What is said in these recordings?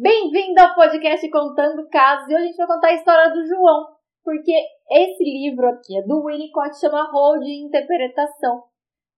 Bem-vindo ao podcast Contando Casos e hoje a gente vai contar a história do João, porque esse livro aqui é do Winnicott, chama Rol de Interpretação.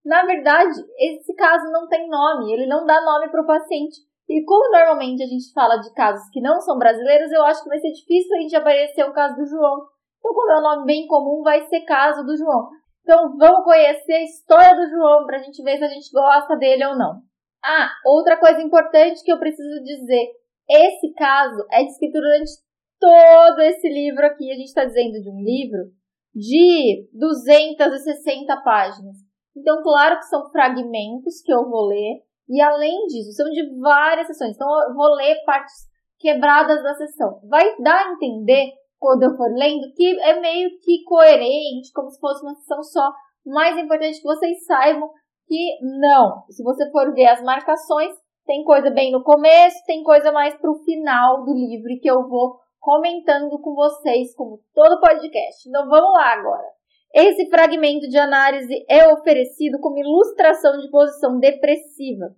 Na verdade, esse caso não tem nome, ele não dá nome para o paciente. E como normalmente a gente fala de casos que não são brasileiros, eu acho que vai ser difícil a gente aparecer o caso do João. Então, como é um nome bem comum, vai ser caso do João. Então, vamos conhecer a história do João para a gente ver se a gente gosta dele ou não. Ah, outra coisa importante que eu preciso dizer. Esse caso é descrito durante todo esse livro aqui. A gente está dizendo de um livro de 260 páginas. Então, claro que são fragmentos que eu vou ler. E além disso, são de várias sessões. Então, eu vou ler partes quebradas da sessão. Vai dar a entender, quando eu for lendo, que é meio que coerente, como se fosse uma sessão só. Mais importante que vocês saibam que não. Se você for ver as marcações, tem coisa bem no começo, tem coisa mais pro final do livro que eu vou comentando com vocês, como todo podcast. Então vamos lá agora. Esse fragmento de análise é oferecido como ilustração de posição depressiva,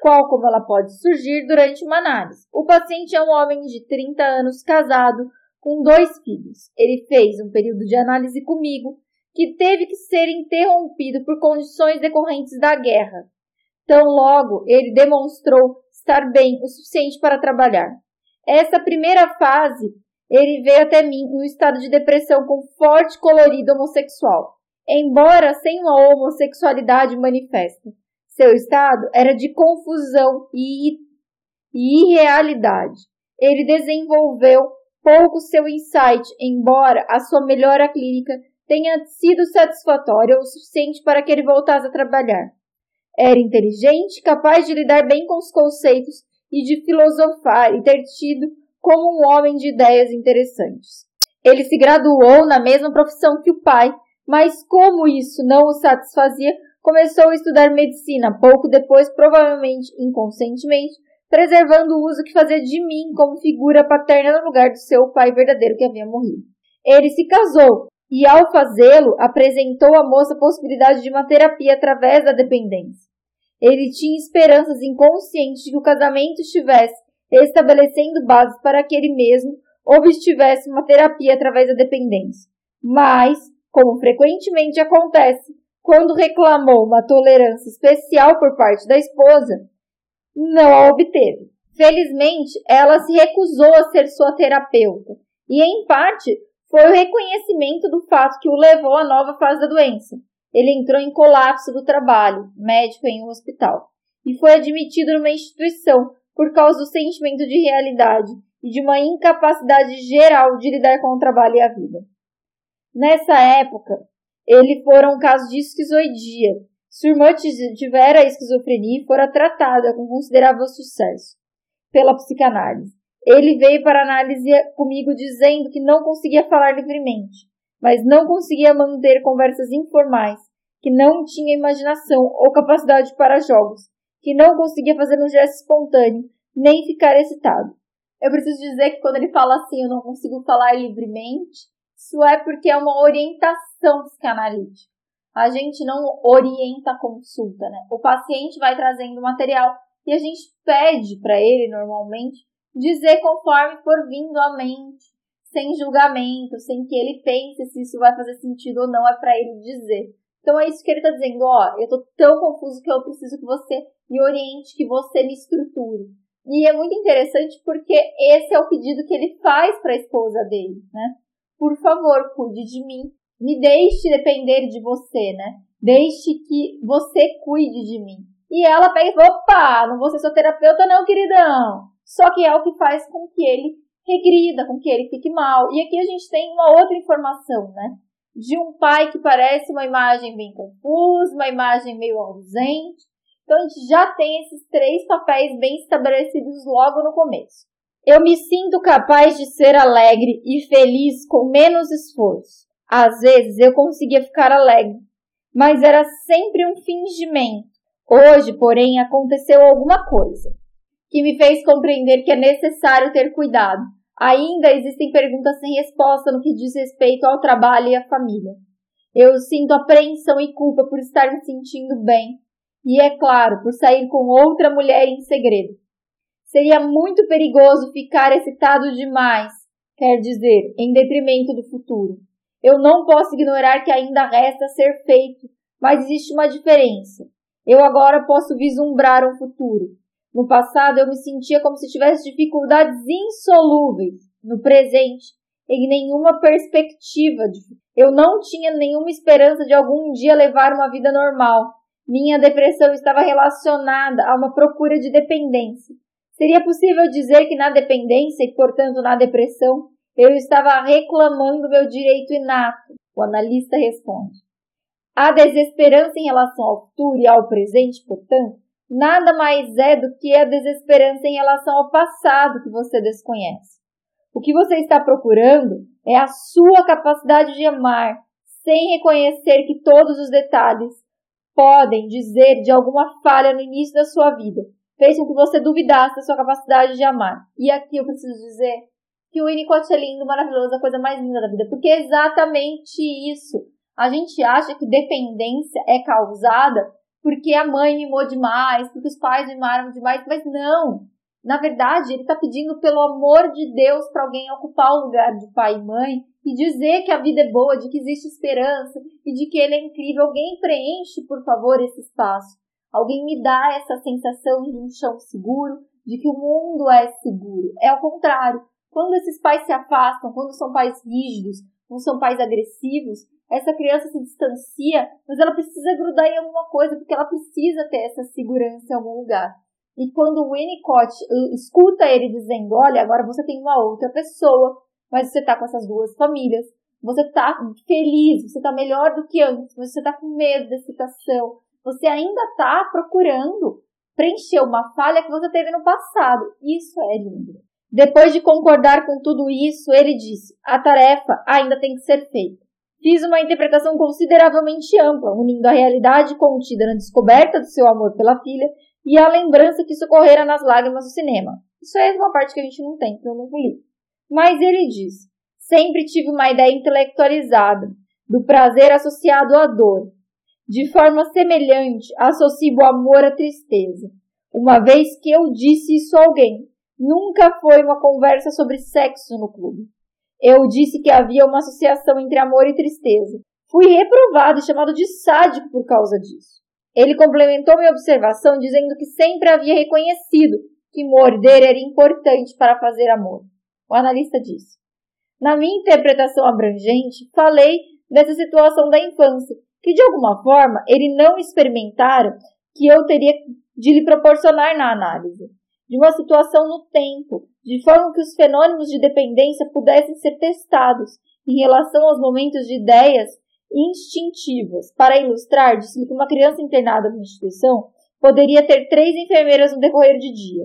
qual como ela pode surgir durante uma análise. O paciente é um homem de 30 anos casado com dois filhos. Ele fez um período de análise comigo que teve que ser interrompido por condições decorrentes da guerra. Tão logo ele demonstrou estar bem o suficiente para trabalhar. Essa primeira fase, ele veio até mim em um estado de depressão com forte colorido homossexual, embora sem uma homossexualidade manifesta. Seu estado era de confusão e, irrealidade. Ele desenvolveu pouco seu insight, embora a sua melhora clínica tenha sido satisfatória o suficiente para que ele voltasse a trabalhar. Era inteligente, capaz de lidar bem com os conceitos e de filosofar e ter tido como um homem de ideias interessantes. Ele se graduou na mesma profissão que o pai, mas como isso não o satisfazia, começou a estudar medicina pouco depois, provavelmente inconscientemente, preservando o uso que fazia de mim como figura paterna no lugar do seu pai verdadeiro que havia morrido. Ele se casou, e, ao fazê-lo, apresentou à moça a possibilidade de uma terapia através da dependência. Ele tinha esperanças inconscientes de que o casamento estivesse estabelecendo bases para que ele mesmo obtivesse uma terapia através da dependência. Mas, como frequentemente acontece, quando reclamou uma tolerância especial por parte da esposa, não a obteve. Felizmente, ela se recusou a ser sua terapeuta e, em parte, foi o reconhecimento do fato que o levou à nova fase da doença. Ele entrou em colapso do trabalho, médico em um hospital, e foi admitido numa instituição por causa do sentimento de realidade e de uma incapacidade geral de lidar com o trabalho e a vida. Nessa época, ele fora um caso de esquizoidia. Sua irmã tivera esquizofrenia e fora tratada com considerável sucesso pela psicanálise. Ele veio para análise comigo dizendo que não conseguia falar livremente, mas não conseguia manter conversas informais, que não tinha imaginação ou capacidade para jogos, que não conseguia fazer um gesto espontâneo, nem ficar excitado. Eu preciso dizer que quando ele fala assim, eu não consigo falar livremente, isso é porque é uma orientação psicanalítica. A gente não orienta a consulta, né? O paciente vai trazendo material e a gente pede para ele normalmente dizer conforme for vindo à mente, sem julgamento, sem que ele pense se isso vai fazer sentido ou não, é para ele dizer. Então é isso que ele está dizendo, ó, eu tô tão confuso que eu preciso que você me oriente, que você me estruture. E é muito interessante porque esse é o pedido que ele faz para a esposa dele, né? Por favor, cuide de mim. Me deixe depender de você, né? Deixe que você cuide de mim. E ela pega e fala, opa, não vou ser sua terapeuta não, queridão. Só que é o que faz com que ele regrida, com que ele fique mal. E aqui a gente tem uma outra informação, né? De um pai que parece uma imagem bem confusa, uma imagem meio ausente. Então a gente já tem esses três papéis bem estabelecidos logo no começo. Eu me sinto capaz de ser alegre e feliz com menos esforço. Às vezes eu conseguia ficar alegre, mas era sempre um fingimento. Hoje, porém, aconteceu alguma coisa que me fez compreender que é necessário ter cuidado. Ainda existem perguntas sem resposta no que diz respeito ao trabalho e à família. Eu sinto apreensão e culpa por estar me sentindo bem, e é claro, por sair com outra mulher em segredo. Seria muito perigoso ficar excitado demais, quer dizer, em detrimento do futuro. Eu não posso ignorar que ainda resta ser feito, mas existe uma diferença. Eu agora posso vislumbrar um futuro. No passado eu me sentia como se tivesse dificuldades insolúveis. No presente, em nenhuma perspectiva. De... Eu não tinha nenhuma esperança de algum dia levar uma vida normal. Minha depressão estava relacionada a uma procura de dependência. Seria possível dizer que na dependência e, portanto, na depressão, eu estava reclamando meu direito inato? O analista responde. A desesperança em relação ao futuro e ao presente, portanto, nada mais é do que a desesperança em relação ao passado que você desconhece. O que você está procurando é a sua capacidade de amar, sem reconhecer que todos os detalhes podem dizer de alguma falha no início da sua vida, fez com que você duvidasse da sua capacidade de amar. E aqui eu preciso dizer que o Winnicott é lindo, maravilhoso, a coisa mais linda da vida, porque é exatamente isso. A gente acha que dependência é causada porque a mãe mimou demais, porque os pais mimaram demais, mas não. Na verdade, ele está pedindo pelo amor de Deus para alguém ocupar o lugar de pai e mãe e dizer que a vida é boa, de que existe esperança e de que ele é incrível. Alguém preenche, por favor, esse espaço. Alguém me dá essa sensação de um chão seguro, de que o mundo é seguro. É ao contrário. Quando esses pais se afastam, quando são pais rígidos, quando são pais agressivos, essa criança se distancia, mas ela precisa grudar em alguma coisa, porque ela precisa ter essa segurança em algum lugar. E quando o Winnicott uh, escuta ele dizendo, olha, agora você tem uma outra pessoa, mas você tá com essas duas famílias, você tá feliz, você tá melhor do que antes, você tá com medo da excitação, você ainda tá procurando preencher uma falha que você teve no passado. Isso é lindo. Depois de concordar com tudo isso, ele disse: a tarefa ainda tem que ser feita. Fiz uma interpretação consideravelmente ampla, unindo a realidade contida na descoberta do seu amor pela filha e a lembrança que socorrera nas lágrimas do cinema. Isso é uma parte que a gente não tem, que eu não li. Mas ele diz: sempre tive uma ideia intelectualizada do prazer associado à dor. De forma semelhante, associo o amor à tristeza. Uma vez que eu disse isso a alguém, nunca foi uma conversa sobre sexo no clube. Eu disse que havia uma associação entre amor e tristeza. Fui reprovado e chamado de sádico por causa disso. Ele complementou minha observação dizendo que sempre havia reconhecido que morder era importante para fazer amor. O analista disse. Na minha interpretação abrangente, falei dessa situação da infância, que de alguma forma ele não experimentara que eu teria de lhe proporcionar na análise, de uma situação no tempo, de forma que os fenômenos de dependência pudessem ser testados em relação aos momentos de ideias instintivas. Para ilustrar, disse que uma criança internada numa instituição poderia ter três enfermeiras no decorrer de dia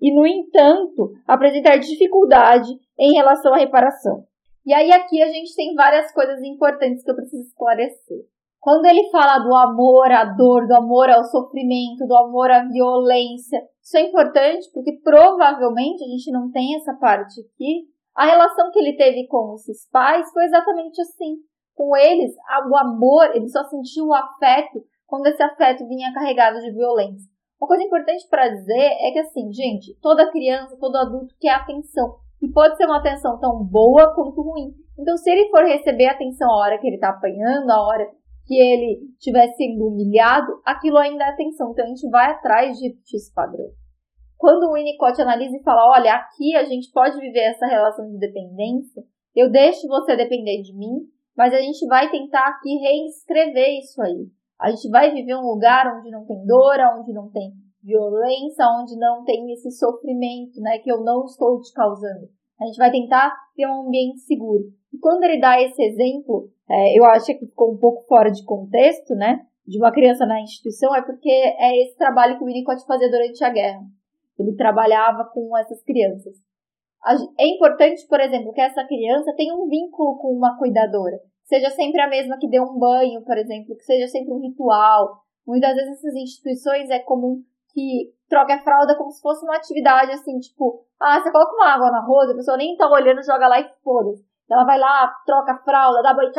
e, no entanto, apresentar dificuldade em relação à reparação. E aí aqui a gente tem várias coisas importantes que eu preciso esclarecer. Quando ele fala do amor à dor, do amor ao sofrimento, do amor à violência, isso é importante porque provavelmente a gente não tem essa parte aqui. A relação que ele teve com esses pais foi exatamente assim com eles, o amor, ele só sentiu o afeto quando esse afeto vinha carregado de violência. Uma coisa importante para dizer é que, assim, gente, toda criança, todo adulto quer atenção. E pode ser uma atenção tão boa quanto ruim. Então, se ele for receber atenção a hora que ele está apanhando, a hora que ele estiver sendo humilhado, aquilo ainda é atenção. Então, a gente vai atrás de esse padrão. Quando o Winnicott analisa e fala, olha, aqui a gente pode viver essa relação de dependência, eu deixo você depender de mim, mas a gente vai tentar aqui reescrever isso aí. A gente vai viver um lugar onde não tem dor, onde não tem violência, onde não tem esse sofrimento, né, que eu não estou te causando. A gente vai tentar ter um ambiente seguro. E quando ele dá esse exemplo, é, eu acho que ficou um pouco fora de contexto, né, de uma criança na instituição, é porque é esse trabalho que o Winnicott fazia durante a guerra. Ele trabalhava com essas crianças. É importante, por exemplo, que essa criança tenha um vínculo com uma cuidadora. Seja sempre a mesma que dê um banho, por exemplo, que seja sempre um ritual. Muitas vezes essas instituições é comum que troque a fralda como se fosse uma atividade assim, tipo, ah, você coloca uma água na rosa, a pessoa nem tá olhando, joga lá e foda Ela vai lá, troca a fralda, dá banho,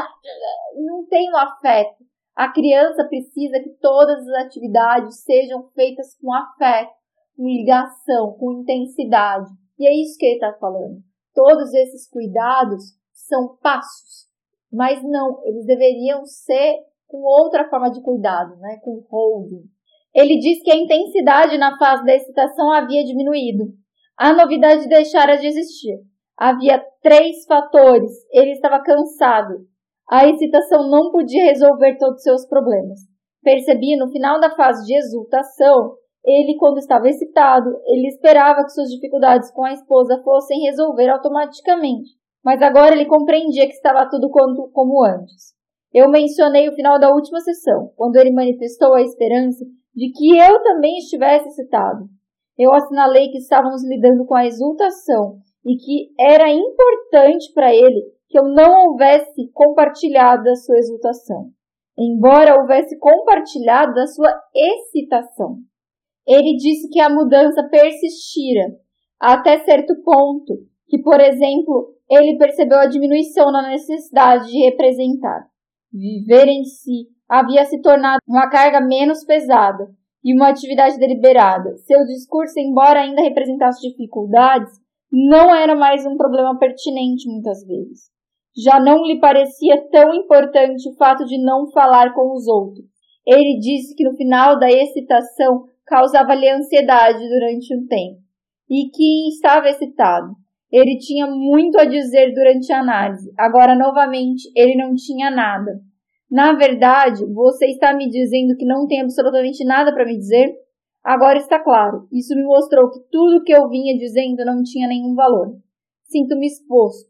não tem um afeto. A criança precisa que todas as atividades sejam feitas com afeto com ligação, com intensidade. E é isso que ele está falando. Todos esses cuidados são passos, mas não, eles deveriam ser com outra forma de cuidado, né? com holding. Ele diz que a intensidade na fase da excitação havia diminuído. A novidade deixara de existir. Havia três fatores. Ele estava cansado. A excitação não podia resolver todos os seus problemas. Percebi no final da fase de exultação ele, quando estava excitado, ele esperava que suas dificuldades com a esposa fossem resolver automaticamente, mas agora ele compreendia que estava tudo quanto como antes. Eu mencionei o final da última sessão, quando ele manifestou a esperança de que eu também estivesse excitado. Eu assinalei que estávamos lidando com a exultação e que era importante para ele que eu não houvesse compartilhado a sua exultação, embora houvesse compartilhado a sua excitação. Ele disse que a mudança persistira até certo ponto, que, por exemplo, ele percebeu a diminuição na necessidade de representar. Viver em si havia se tornado uma carga menos pesada e uma atividade deliberada. Seu discurso, embora ainda representasse dificuldades, não era mais um problema pertinente muitas vezes. Já não lhe parecia tão importante o fato de não falar com os outros. Ele disse que no final da excitação causava-lhe ansiedade durante um tempo e que estava excitado. Ele tinha muito a dizer durante a análise. Agora, novamente, ele não tinha nada. Na verdade, você está me dizendo que não tem absolutamente nada para me dizer? Agora está claro. Isso me mostrou que tudo o que eu vinha dizendo não tinha nenhum valor. Sinto-me exposto.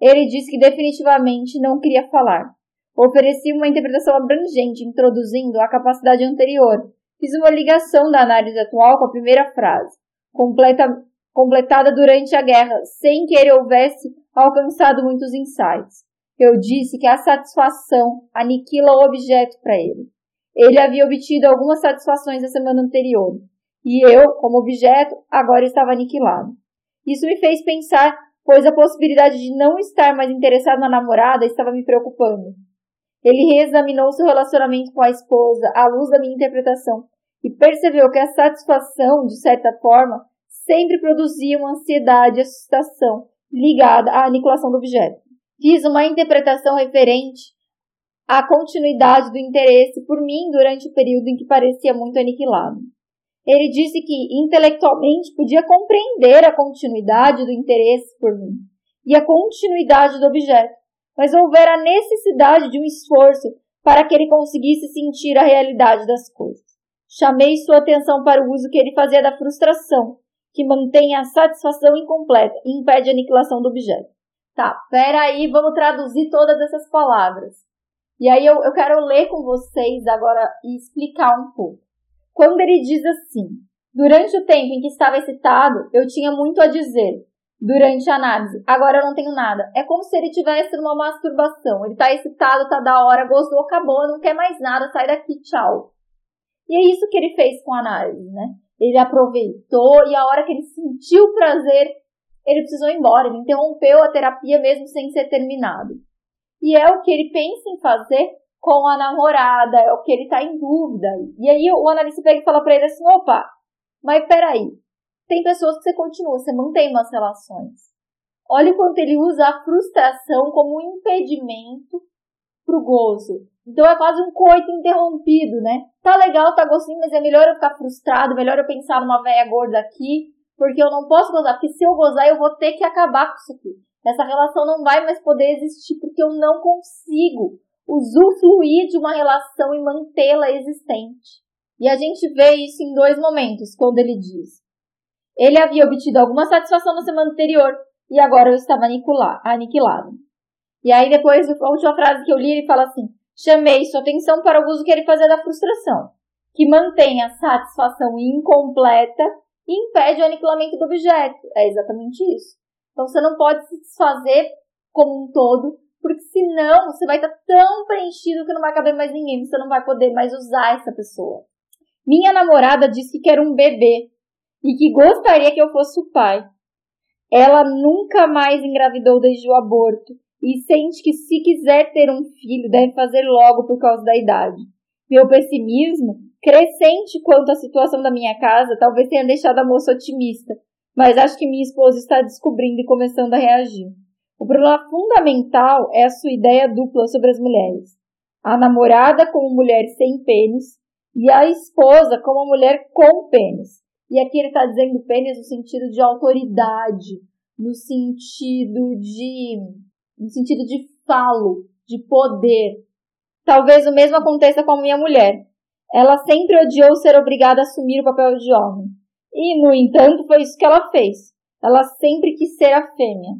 Ele disse que definitivamente não queria falar. Ofereci uma interpretação abrangente, introduzindo a capacidade anterior, Fiz uma ligação da análise atual com a primeira frase, completa, completada durante a guerra, sem que ele houvesse alcançado muitos insights. Eu disse que a satisfação aniquila o objeto para ele. Ele havia obtido algumas satisfações na semana anterior, e eu, como objeto, agora estava aniquilado. Isso me fez pensar, pois a possibilidade de não estar mais interessado na namorada estava me preocupando. Ele reexaminou seu relacionamento com a esposa à luz da minha interpretação e percebeu que a satisfação, de certa forma, sempre produzia uma ansiedade e assustação ligada à aniquilação do objeto. Fiz uma interpretação referente à continuidade do interesse por mim durante o período em que parecia muito aniquilado. Ele disse que intelectualmente podia compreender a continuidade do interesse por mim e a continuidade do objeto, mas houvera a necessidade de um esforço para que ele conseguisse sentir a realidade das coisas. Chamei sua atenção para o uso que ele fazia da frustração, que mantém a satisfação incompleta e impede a aniquilação do objeto. Tá, peraí, vamos traduzir todas essas palavras. E aí eu, eu quero ler com vocês agora e explicar um pouco. Quando ele diz assim, durante o tempo em que estava excitado, eu tinha muito a dizer. Durante a análise, agora eu não tenho nada. É como se ele tivesse numa masturbação. Ele tá excitado, tá da hora, gostou, acabou, não quer mais nada, sai daqui, tchau. E é isso que ele fez com a análise, né? Ele aproveitou e a hora que ele sentiu prazer, ele precisou ir embora, ele interrompeu a terapia mesmo sem ser terminado. E é o que ele pensa em fazer com a namorada, é o que ele está em dúvida. E aí o analista pega e fala para ele assim: opa, mas peraí, tem pessoas que você continua, você mantém umas relações. Olha o quanto ele usa a frustração como um impedimento pro gozo. Então é quase um coito interrompido, né? Tá legal, tá gostoso, mas é melhor eu ficar frustrado, melhor eu pensar numa velha gorda aqui, porque eu não posso gozar, porque se eu gozar eu vou ter que acabar com isso aqui. Essa relação não vai mais poder existir porque eu não consigo usufruir de uma relação e mantê-la existente. E a gente vê isso em dois momentos, quando ele diz: ele havia obtido alguma satisfação na semana anterior e agora eu estava aniquilado. E aí depois, a última frase que eu li, ele fala assim: Chamei sua atenção para o uso que ele fazia da frustração, que mantém a satisfação incompleta e impede o aniquilamento do objeto. É exatamente isso. Então você não pode se desfazer como um todo, porque senão você vai estar tão preenchido que não vai caber mais ninguém, você não vai poder mais usar essa pessoa. Minha namorada disse que quer um bebê e que gostaria que eu fosse o pai. Ela nunca mais engravidou desde o aborto e sente que se quiser ter um filho deve fazer logo por causa da idade. Meu pessimismo Crescente quanto à situação da minha casa, talvez tenha deixado a moça otimista, mas acho que minha esposa está descobrindo e começando a reagir. O problema fundamental é a sua ideia dupla sobre as mulheres. A namorada como mulher sem pênis e a esposa como mulher com pênis. E aqui ele está dizendo pênis no sentido de autoridade, no sentido de, no sentido de falo, de poder. Talvez o mesmo aconteça com a minha mulher. Ela sempre odiou ser obrigada a assumir o papel de homem. E, no entanto, foi isso que ela fez. Ela sempre quis ser a fêmea.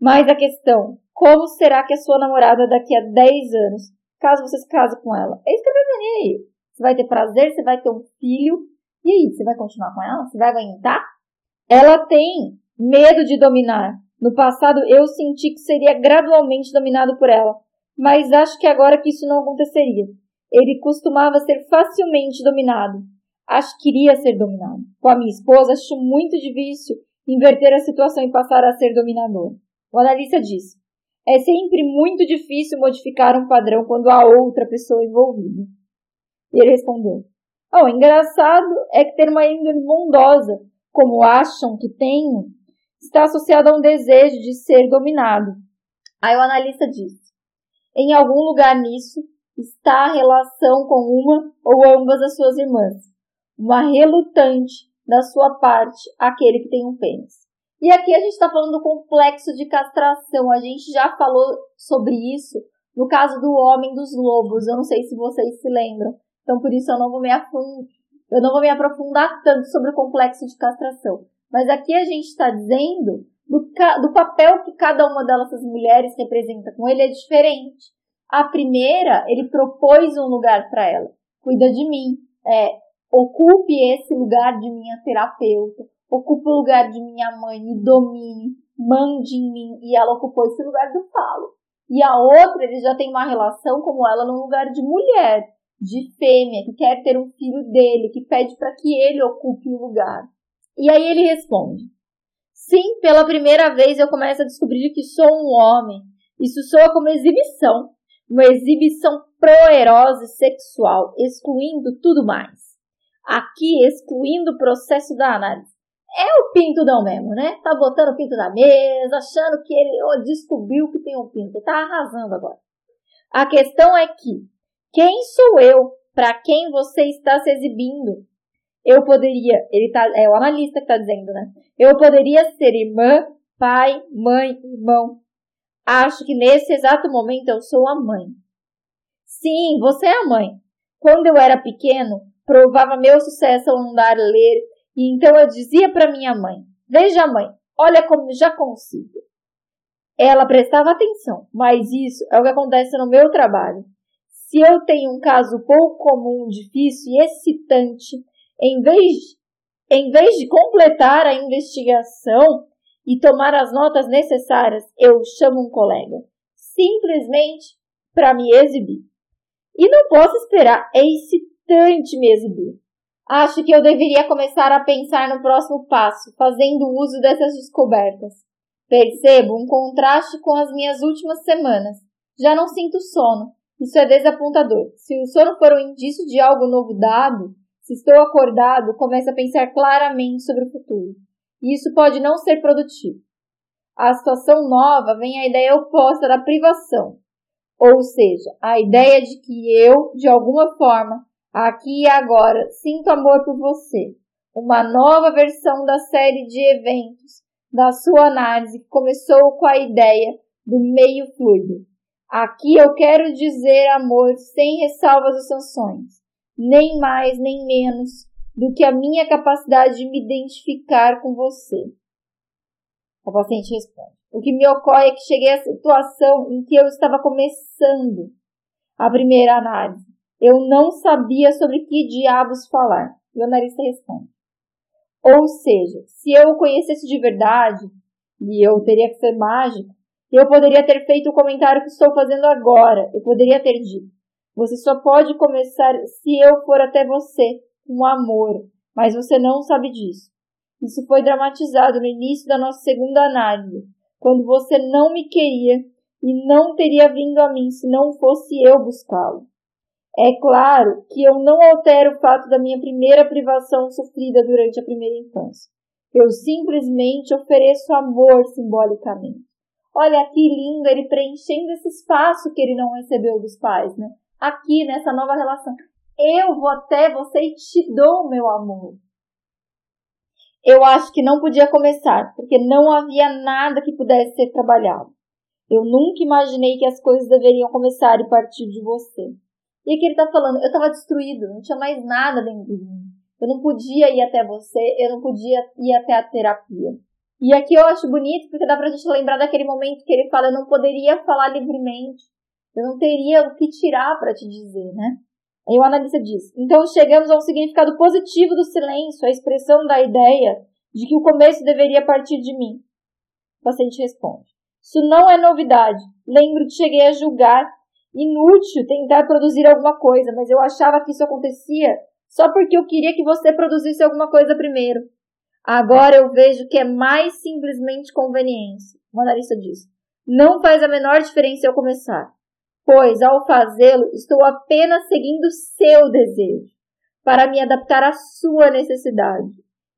Mas a questão, como será que a sua namorada daqui a 10 anos, caso você se case com ela? É isso que eu aí. Você vai ter prazer, você vai ter um filho. E aí, você vai continuar com ela? Você vai aguentar? Ela tem medo de dominar. No passado, eu senti que seria gradualmente dominado por ela. Mas acho que agora que isso não aconteceria. Ele costumava ser facilmente dominado. Acho que iria ser dominado. Com a minha esposa, acho muito difícil inverter a situação e passar a ser dominador. O analista disse: é sempre muito difícil modificar um padrão quando há outra pessoa envolvida. E ele respondeu: Oh, o engraçado é que ter uma índole bondosa, como acham que tenho, está associado a um desejo de ser dominado. Aí o analista disse: Em algum lugar nisso, está a relação com uma ou ambas as suas irmãs, uma relutante da sua parte aquele que tem um pênis. E aqui a gente está falando do complexo de castração. A gente já falou sobre isso no caso do Homem dos Lobos. Eu não sei se vocês se lembram. Então por isso eu não vou me eu não vou me aprofundar tanto sobre o complexo de castração. Mas aqui a gente está dizendo do, do papel que cada uma dessas mulheres representa com ele é diferente. A primeira, ele propôs um lugar para ela. Cuida de mim. É, ocupe esse lugar de minha terapeuta. Ocupe o lugar de minha mãe e domine. Mande em mim. E ela ocupou esse lugar do falo. E a outra, ele já tem uma relação como ela num lugar de mulher, de fêmea, que quer ter um filho dele, que pede para que ele ocupe o lugar. E aí ele responde: Sim, pela primeira vez eu começo a descobrir que sou um homem. Isso soa como exibição uma exibição proerosa e sexual, excluindo tudo mais. Aqui, excluindo o processo da análise. É o pinto não mesmo, né? Tá botando o pinto na mesa, achando que ele oh, descobriu que tem um pinto. Tá arrasando agora. A questão é que, quem sou eu para quem você está se exibindo? Eu poderia, ele tá, é o analista que está dizendo, né? Eu poderia ser irmã, pai, mãe, irmão, Acho que nesse exato momento eu sou a mãe. Sim, você é a mãe. Quando eu era pequeno, provava meu sucesso ao andar ler, e então eu dizia para minha mãe: Veja, mãe, olha como já consigo. Ela prestava atenção, mas isso é o que acontece no meu trabalho. Se eu tenho um caso pouco comum, difícil e excitante, em vez, em vez de completar a investigação, e tomar as notas necessárias, eu chamo um colega. Simplesmente para me exibir. E não posso esperar, é excitante me exibir. Acho que eu deveria começar a pensar no próximo passo, fazendo uso dessas descobertas. Percebo um contraste com as minhas últimas semanas. Já não sinto sono. Isso é desapontador. Se o sono for um indício de algo novo dado, se estou acordado, começo a pensar claramente sobre o futuro e isso pode não ser produtivo. A situação nova vem a ideia oposta da privação, ou seja, a ideia de que eu, de alguma forma, aqui e agora, sinto amor por você. Uma nova versão da série de eventos da sua análise começou com a ideia do meio fluido. Aqui eu quero dizer amor sem ressalvas ou sanções, nem mais nem menos, do que a minha capacidade de me identificar com você. A paciente responde. O que me ocorre é que cheguei à situação em que eu estava começando a primeira análise. Eu não sabia sobre que diabos falar. E o analista responde. Ou seja, se eu o conhecesse de verdade, e eu teria que ser mágico, eu poderia ter feito o comentário que estou fazendo agora. Eu poderia ter dito. Você só pode começar se eu for até você com amor, mas você não sabe disso. Isso foi dramatizado no início da nossa segunda análise, quando você não me queria e não teria vindo a mim se não fosse eu buscá-lo. É claro que eu não altero o fato da minha primeira privação sofrida durante a primeira infância. Eu simplesmente ofereço amor simbolicamente. Olha que lindo ele preenchendo esse espaço que ele não recebeu dos pais, né? Aqui nessa nova relação. Eu vou até você e te dou meu amor. Eu acho que não podia começar, porque não havia nada que pudesse ser trabalhado. Eu nunca imaginei que as coisas deveriam começar e partir de você. E aqui ele está falando, eu estava destruído, não tinha mais nada dentro de mim. Eu não podia ir até você, eu não podia ir até a terapia. E aqui eu acho bonito porque dá pra gente lembrar daquele momento que ele fala, eu não poderia falar livremente. Eu não teria o que tirar para te dizer, né? Aí o analista diz: então chegamos a um significado positivo do silêncio, a expressão da ideia de que o começo deveria partir de mim. O paciente responde: isso não é novidade. Lembro que cheguei a julgar inútil tentar produzir alguma coisa, mas eu achava que isso acontecia só porque eu queria que você produzisse alguma coisa primeiro. Agora eu vejo que é mais simplesmente conveniência. O analista diz: não faz a menor diferença eu começar pois ao fazê-lo estou apenas seguindo seu desejo, para me adaptar à sua necessidade.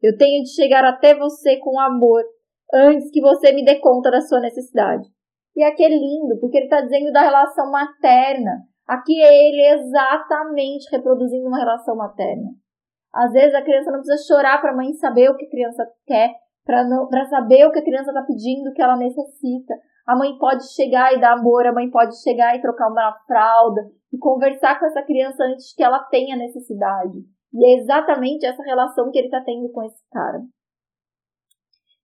Eu tenho de chegar até você com amor, antes que você me dê conta da sua necessidade. E aqui é lindo, porque ele está dizendo da relação materna. Aqui é ele exatamente reproduzindo uma relação materna. Às vezes a criança não precisa chorar para a mãe saber o que a criança quer, para saber o que a criança está pedindo, o que ela necessita. A mãe pode chegar e dar amor, a mãe pode chegar e trocar uma fralda e conversar com essa criança antes que ela tenha necessidade. E é exatamente essa relação que ele está tendo com esse cara.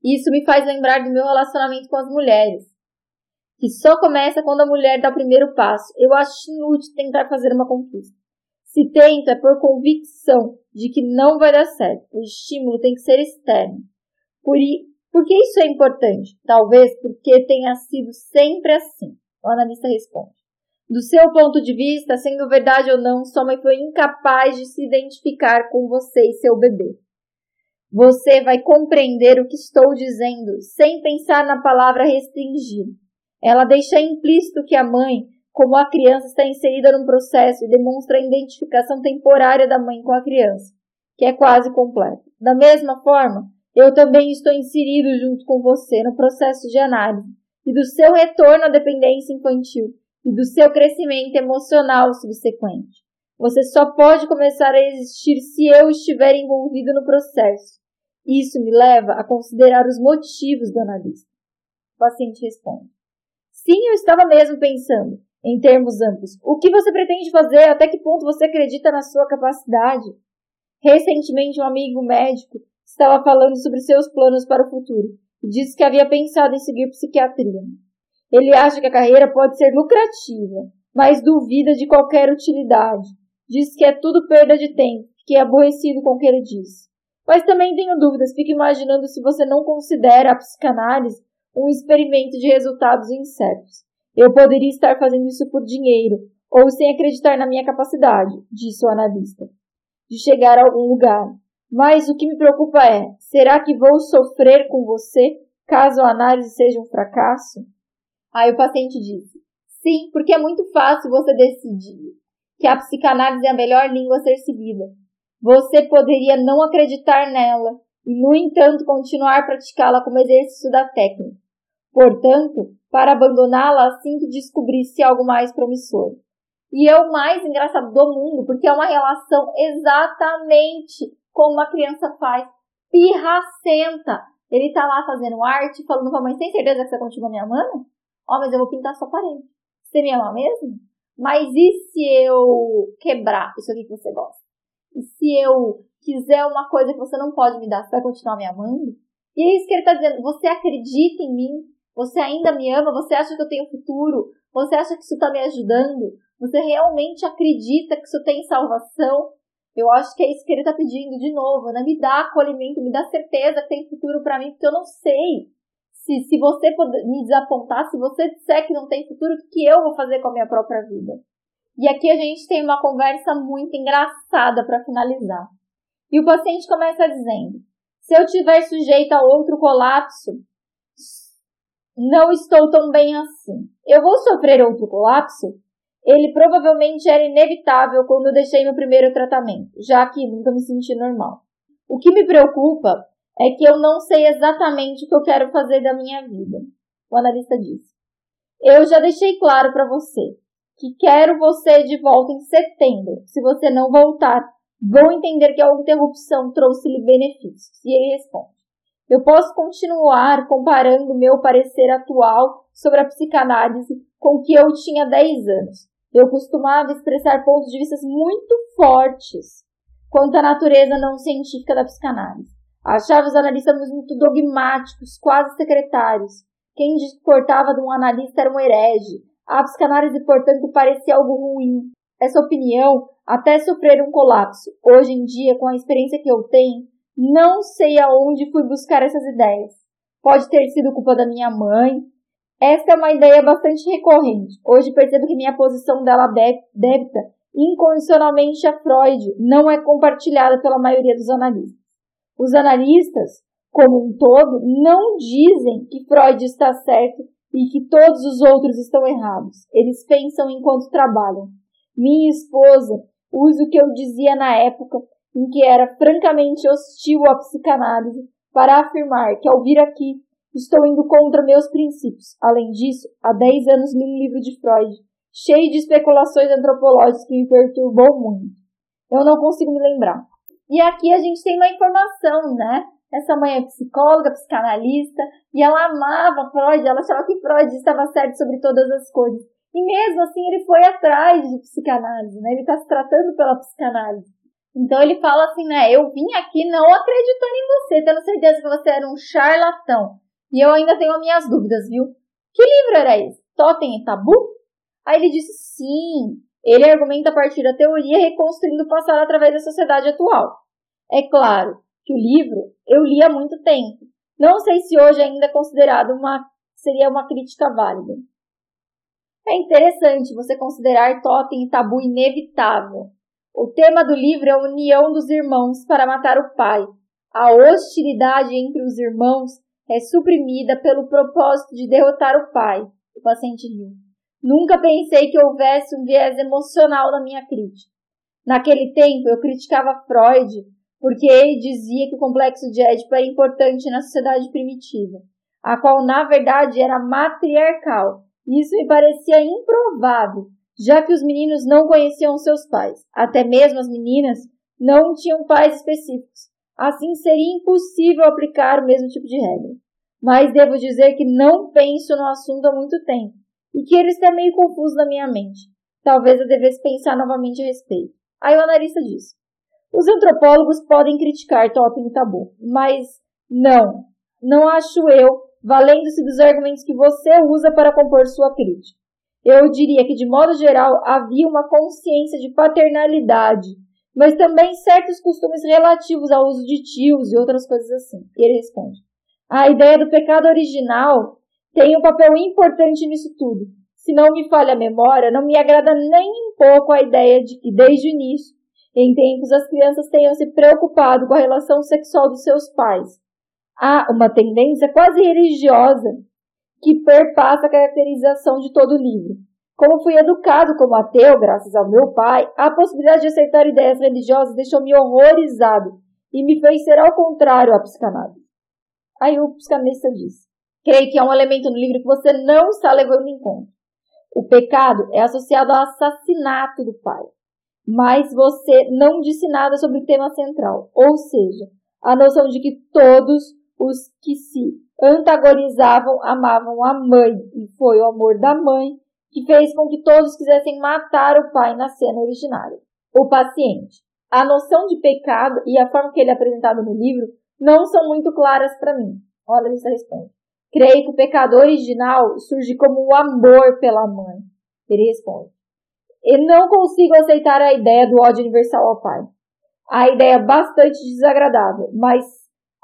Isso me faz lembrar do meu relacionamento com as mulheres, que só começa quando a mulher dá o primeiro passo. Eu acho inútil tentar fazer uma conquista. Se tento é por convicção de que não vai dar certo. O estímulo tem que ser externo. Por, por que isso é importante? Talvez porque tenha sido sempre assim. O analista responde. Do seu ponto de vista, sendo verdade ou não, sua mãe foi incapaz de se identificar com você e seu bebê. Você vai compreender o que estou dizendo sem pensar na palavra restringir. Ela deixa implícito que a mãe, como a criança, está inserida num processo e demonstra a identificação temporária da mãe com a criança, que é quase completa. Da mesma forma, eu também estou inserido junto com você no processo de análise e do seu retorno à dependência infantil e do seu crescimento emocional subsequente. Você só pode começar a existir se eu estiver envolvido no processo. Isso me leva a considerar os motivos do analista. O paciente responde: Sim, eu estava mesmo pensando, em termos amplos, o que você pretende fazer, até que ponto você acredita na sua capacidade. Recentemente, um amigo médico estava falando sobre seus planos para o futuro e disse que havia pensado em seguir psiquiatria. Ele acha que a carreira pode ser lucrativa, mas duvida de qualquer utilidade. Diz que é tudo perda de tempo, que é aborrecido com o que ele diz. Mas também tenho dúvidas, fico imaginando se você não considera a psicanálise um experimento de resultados incertos. Eu poderia estar fazendo isso por dinheiro, ou sem acreditar na minha capacidade, disse o analista, de chegar a algum lugar. Mas o que me preocupa é: será que vou sofrer com você caso a análise seja um fracasso? Aí o paciente disse: sim, porque é muito fácil você decidir que a psicanálise é a melhor língua a ser seguida. Você poderia não acreditar nela e, no entanto, continuar praticá-la como exercício da técnica. Portanto, para abandoná-la assim que descobrisse algo mais promissor. E é o mais engraçado do mundo, porque é uma relação exatamente como uma criança faz, pirracenta. Ele tá lá fazendo arte, falando pra mãe, tem certeza que você continua me amando? Ó, oh, mas eu vou pintar sua parede. Você me ama mesmo? Mas e se eu quebrar isso aqui que você gosta? E se eu quiser uma coisa que você não pode me dar, você vai continuar me amando? E é isso que ele tá dizendo. Você acredita em mim? Você ainda me ama? Você acha que eu tenho futuro? Você acha que isso tá me ajudando? Você realmente acredita que isso tem salvação? Eu acho que é isso que ele está pedindo de novo, né? Me dá acolhimento, me dá certeza que tem futuro para mim, porque eu não sei. Se, se você me desapontar, se você disser que não tem futuro, o que eu vou fazer com a minha própria vida? E aqui a gente tem uma conversa muito engraçada para finalizar. E o paciente começa dizendo: se eu tiver sujeito a outro colapso, não estou tão bem assim. Eu vou sofrer outro colapso? Ele provavelmente era inevitável quando eu deixei meu primeiro tratamento, já que nunca me senti normal. O que me preocupa é que eu não sei exatamente o que eu quero fazer da minha vida. O analista disse. Eu já deixei claro para você que quero você de volta em setembro. Se você não voltar, vou entender que a interrupção trouxe-lhe benefícios. E ele responde. Eu posso continuar comparando meu parecer atual sobre a psicanálise com o que eu tinha 10 anos. Eu costumava expressar pontos de vista muito fortes quanto à natureza não científica da psicanálise. Achava os analistas muito dogmáticos, quase secretários. Quem discordava de um analista era um herege. A psicanálise, portanto, parecia algo ruim. Essa opinião até sofrer um colapso. Hoje em dia, com a experiência que eu tenho, não sei aonde fui buscar essas ideias. Pode ter sido culpa da minha mãe. Esta é uma ideia bastante recorrente. Hoje percebo que minha posição dela débita incondicionalmente a Freud não é compartilhada pela maioria dos analistas. Os analistas, como um todo, não dizem que Freud está certo e que todos os outros estão errados. Eles pensam enquanto trabalham. Minha esposa usa o que eu dizia na época em que era francamente hostil à psicanálise para afirmar que ao vir aqui estou indo contra meus princípios. Além disso, há 10 anos li um livro de Freud, cheio de especulações antropológicas que me perturbou muito. Eu não consigo me lembrar. E aqui a gente tem uma informação, né? Essa mãe é psicóloga, psicanalista, e ela amava Freud, ela achava que Freud estava certo sobre todas as coisas. E mesmo assim ele foi atrás de psicanálise, né? Ele está se tratando pela psicanálise. Então ele fala assim, né? Eu vim aqui não acreditando em você, tendo certeza que você era um charlatão. E eu ainda tenho minhas dúvidas, viu? Que livro era esse? Totem e Tabu? Aí ele disse sim. Ele argumenta a partir da teoria reconstruindo o passado através da sociedade atual. É claro que o livro eu li há muito tempo. Não sei se hoje ainda é considerado uma seria uma crítica válida. É interessante você considerar Totem e Tabu inevitável, o tema do livro é a união dos irmãos para matar o pai. A hostilidade entre os irmãos é suprimida pelo propósito de derrotar o pai. O paciente riu. Nunca pensei que houvesse um viés emocional na minha crítica. Naquele tempo eu criticava Freud porque ele dizia que o complexo de Édipo era importante na sociedade primitiva, a qual na verdade era matriarcal. Isso me parecia improvável, já que os meninos não conheciam seus pais. Até mesmo as meninas não tinham pais específicos. Assim seria impossível aplicar o mesmo tipo de regra. Mas devo dizer que não penso no assunto há muito tempo e que ele está meio confuso na minha mente. Talvez eu devesse pensar novamente a respeito. Aí o analista disse: Os antropólogos podem criticar Totem e Tabu, mas não, não acho eu, valendo-se dos argumentos que você usa para compor sua crítica. Eu diria que, de modo geral, havia uma consciência de paternalidade, mas também certos costumes relativos ao uso de tios e outras coisas assim. E ele responde: A ideia do pecado original tem um papel importante nisso tudo. Se não me falha a memória, não me agrada nem um pouco a ideia de que, desde o início, em tempos, as crianças tenham se preocupado com a relação sexual dos seus pais. Há uma tendência quase religiosa que perpassa a caracterização de todo o livro. Como fui educado como ateu, graças ao meu pai, a possibilidade de aceitar ideias religiosas deixou-me horrorizado e me fez ser ao contrário à psicanálise. Aí o psicanalista disse: Creio que há um elemento no livro que você não está levando em conta. O pecado é associado ao assassinato do pai. Mas você não disse nada sobre o tema central, ou seja, a noção de que todos os que se antagonizavam amavam a mãe, e foi o amor da mãe que fez com que todos quisessem matar o pai na cena originária. O paciente. A noção de pecado e a forma que ele é apresentado no livro não são muito claras para mim. Olha, ele responde. Creio que o pecado original surge como o amor pela mãe. Ele responde. Eu não consigo aceitar a ideia do ódio universal ao pai. A ideia é bastante desagradável, mas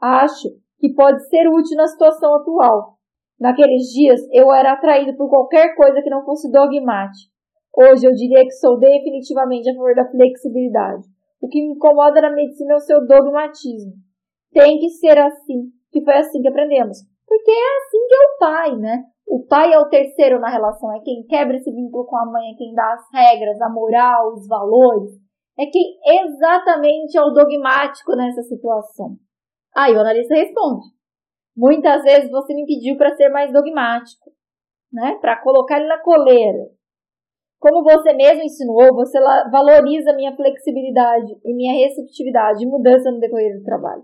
acho que pode ser útil na situação atual. Naqueles dias eu era atraído por qualquer coisa que não fosse dogmática. Hoje eu diria que sou definitivamente a favor da flexibilidade. O que me incomoda na medicina é o seu dogmatismo. Tem que ser assim, que foi assim que aprendemos. Porque é assim que é o pai, né? O pai é o terceiro na relação, é quem quebra esse vínculo com a mãe, é quem dá as regras, a moral, os valores. É quem exatamente é o dogmático nessa situação. Aí o analista responde. Muitas vezes você me pediu para ser mais dogmático, né? Para colocar ele na coleira. Como você mesmo ensinou, você valoriza minha flexibilidade e minha receptividade e mudança no decorrer do trabalho.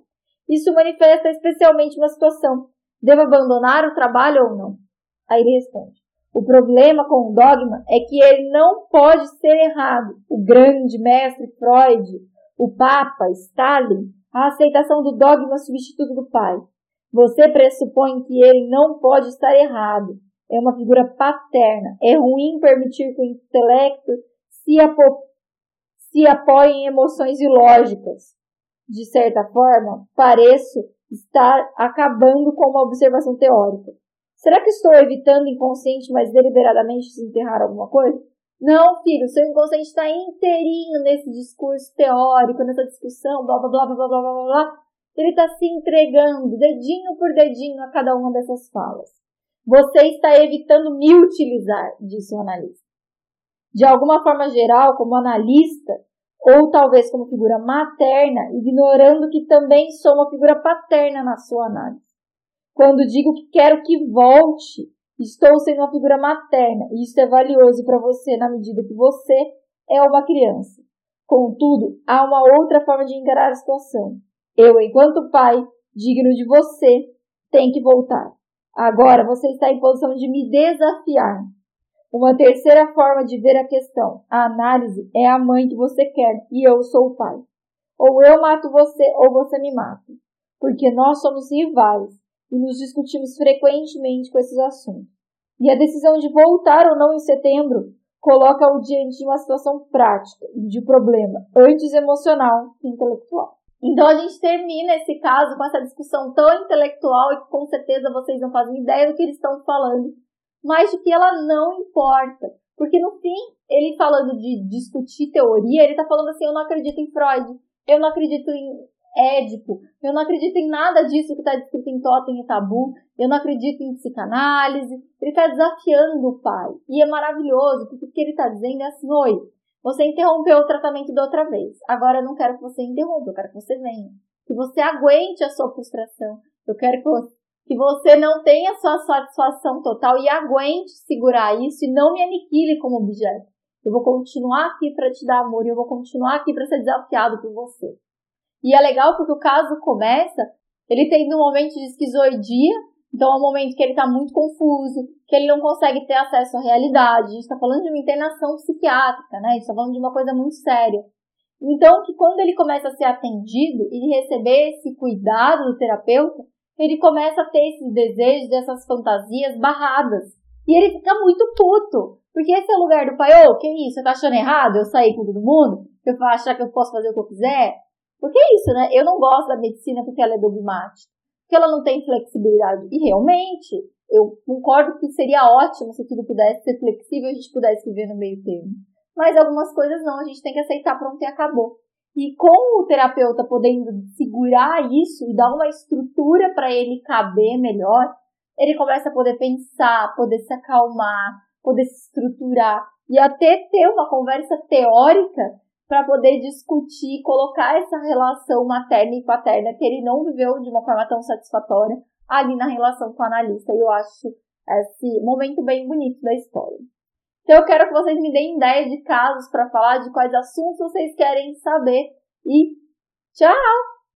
Isso manifesta especialmente uma situação. Devo abandonar o trabalho ou não? Aí ele responde. O problema com o dogma é que ele não pode ser errado. O grande mestre Freud, o Papa, Stalin, a aceitação do dogma substituto do pai. Você pressupõe que ele não pode estar errado. É uma figura paterna. É ruim permitir que o intelecto se, apo... se apoie em emoções ilógicas. De certa forma, pareço estar acabando com uma observação teórica. Será que estou evitando inconsciente, mas deliberadamente desenterrar alguma coisa? Não, filho, seu inconsciente está inteirinho nesse discurso teórico, nessa discussão, blá blá blá blá blá blá blá. blá ele está se entregando, dedinho por dedinho, a cada uma dessas falas. Você está evitando me utilizar, disse o analista. De alguma forma geral, como analista, ou talvez como figura materna, ignorando que também sou uma figura paterna na sua análise. Quando digo que quero que volte, estou sendo uma figura materna, e isso é valioso para você na medida que você é uma criança. Contudo, há uma outra forma de encarar a situação. Eu, enquanto pai, digno de você, tenho que voltar. Agora você está em posição de me desafiar. Uma terceira forma de ver a questão, a análise, é a mãe que você quer e eu sou o pai. Ou eu mato você ou você me mata. Porque nós somos rivais e nos discutimos frequentemente com esses assuntos. E a decisão de voltar ou não em setembro coloca-o diante de uma situação prática e de problema, antes emocional que intelectual. Então a gente termina esse caso com essa discussão tão intelectual e que com certeza vocês não fazem ideia do que eles estão falando, mas de que ela não importa. Porque no fim, ele falando de discutir teoria, ele está falando assim: eu não acredito em Freud, eu não acredito em Édipo, eu não acredito em nada disso que está descrito em Totem e Tabu, eu não acredito em psicanálise. Ele está desafiando o pai. E é maravilhoso, porque o que ele está dizendo é assim: oi, você interrompeu o tratamento da outra vez. Agora eu não quero que você interrompa, eu quero que você venha. Que você aguente a sua frustração. Eu quero que você, que você não tenha sua satisfação total e aguente segurar isso e não me aniquile como objeto. Eu vou continuar aqui para te dar amor e eu vou continuar aqui para ser desafiado por você. E é legal porque o caso começa ele tendo um momento de esquizoidia então é um momento que ele está muito confuso, que ele não consegue ter acesso à realidade. A gente está falando de uma internação psiquiátrica, né? A gente está falando de uma coisa muito séria. Então, que quando ele começa a ser atendido e receber esse cuidado do terapeuta, ele começa a ter esses desejos, essas fantasias barradas. E ele fica muito puto. Porque esse é o lugar do pai, ô, oh, que isso? Você tá achando errado eu sair com todo mundo? Eu achar que eu posso fazer o que eu quiser? Porque é isso, né? Eu não gosto da medicina porque ela é dogmática que ela não tem flexibilidade. E realmente, eu concordo que seria ótimo se tudo pudesse ser flexível e a gente pudesse viver no meio termo. Mas algumas coisas não, a gente tem que aceitar, pronto e acabou. E com o terapeuta podendo segurar isso e dar uma estrutura para ele caber melhor, ele começa a poder pensar, poder se acalmar, poder se estruturar e até ter uma conversa teórica para poder discutir, colocar essa relação materna e paterna que ele não viveu de uma forma tão satisfatória ali na relação com o analista. E eu acho esse momento bem bonito da história. Então eu quero que vocês me deem ideia de casos para falar, de quais assuntos vocês querem saber. E tchau!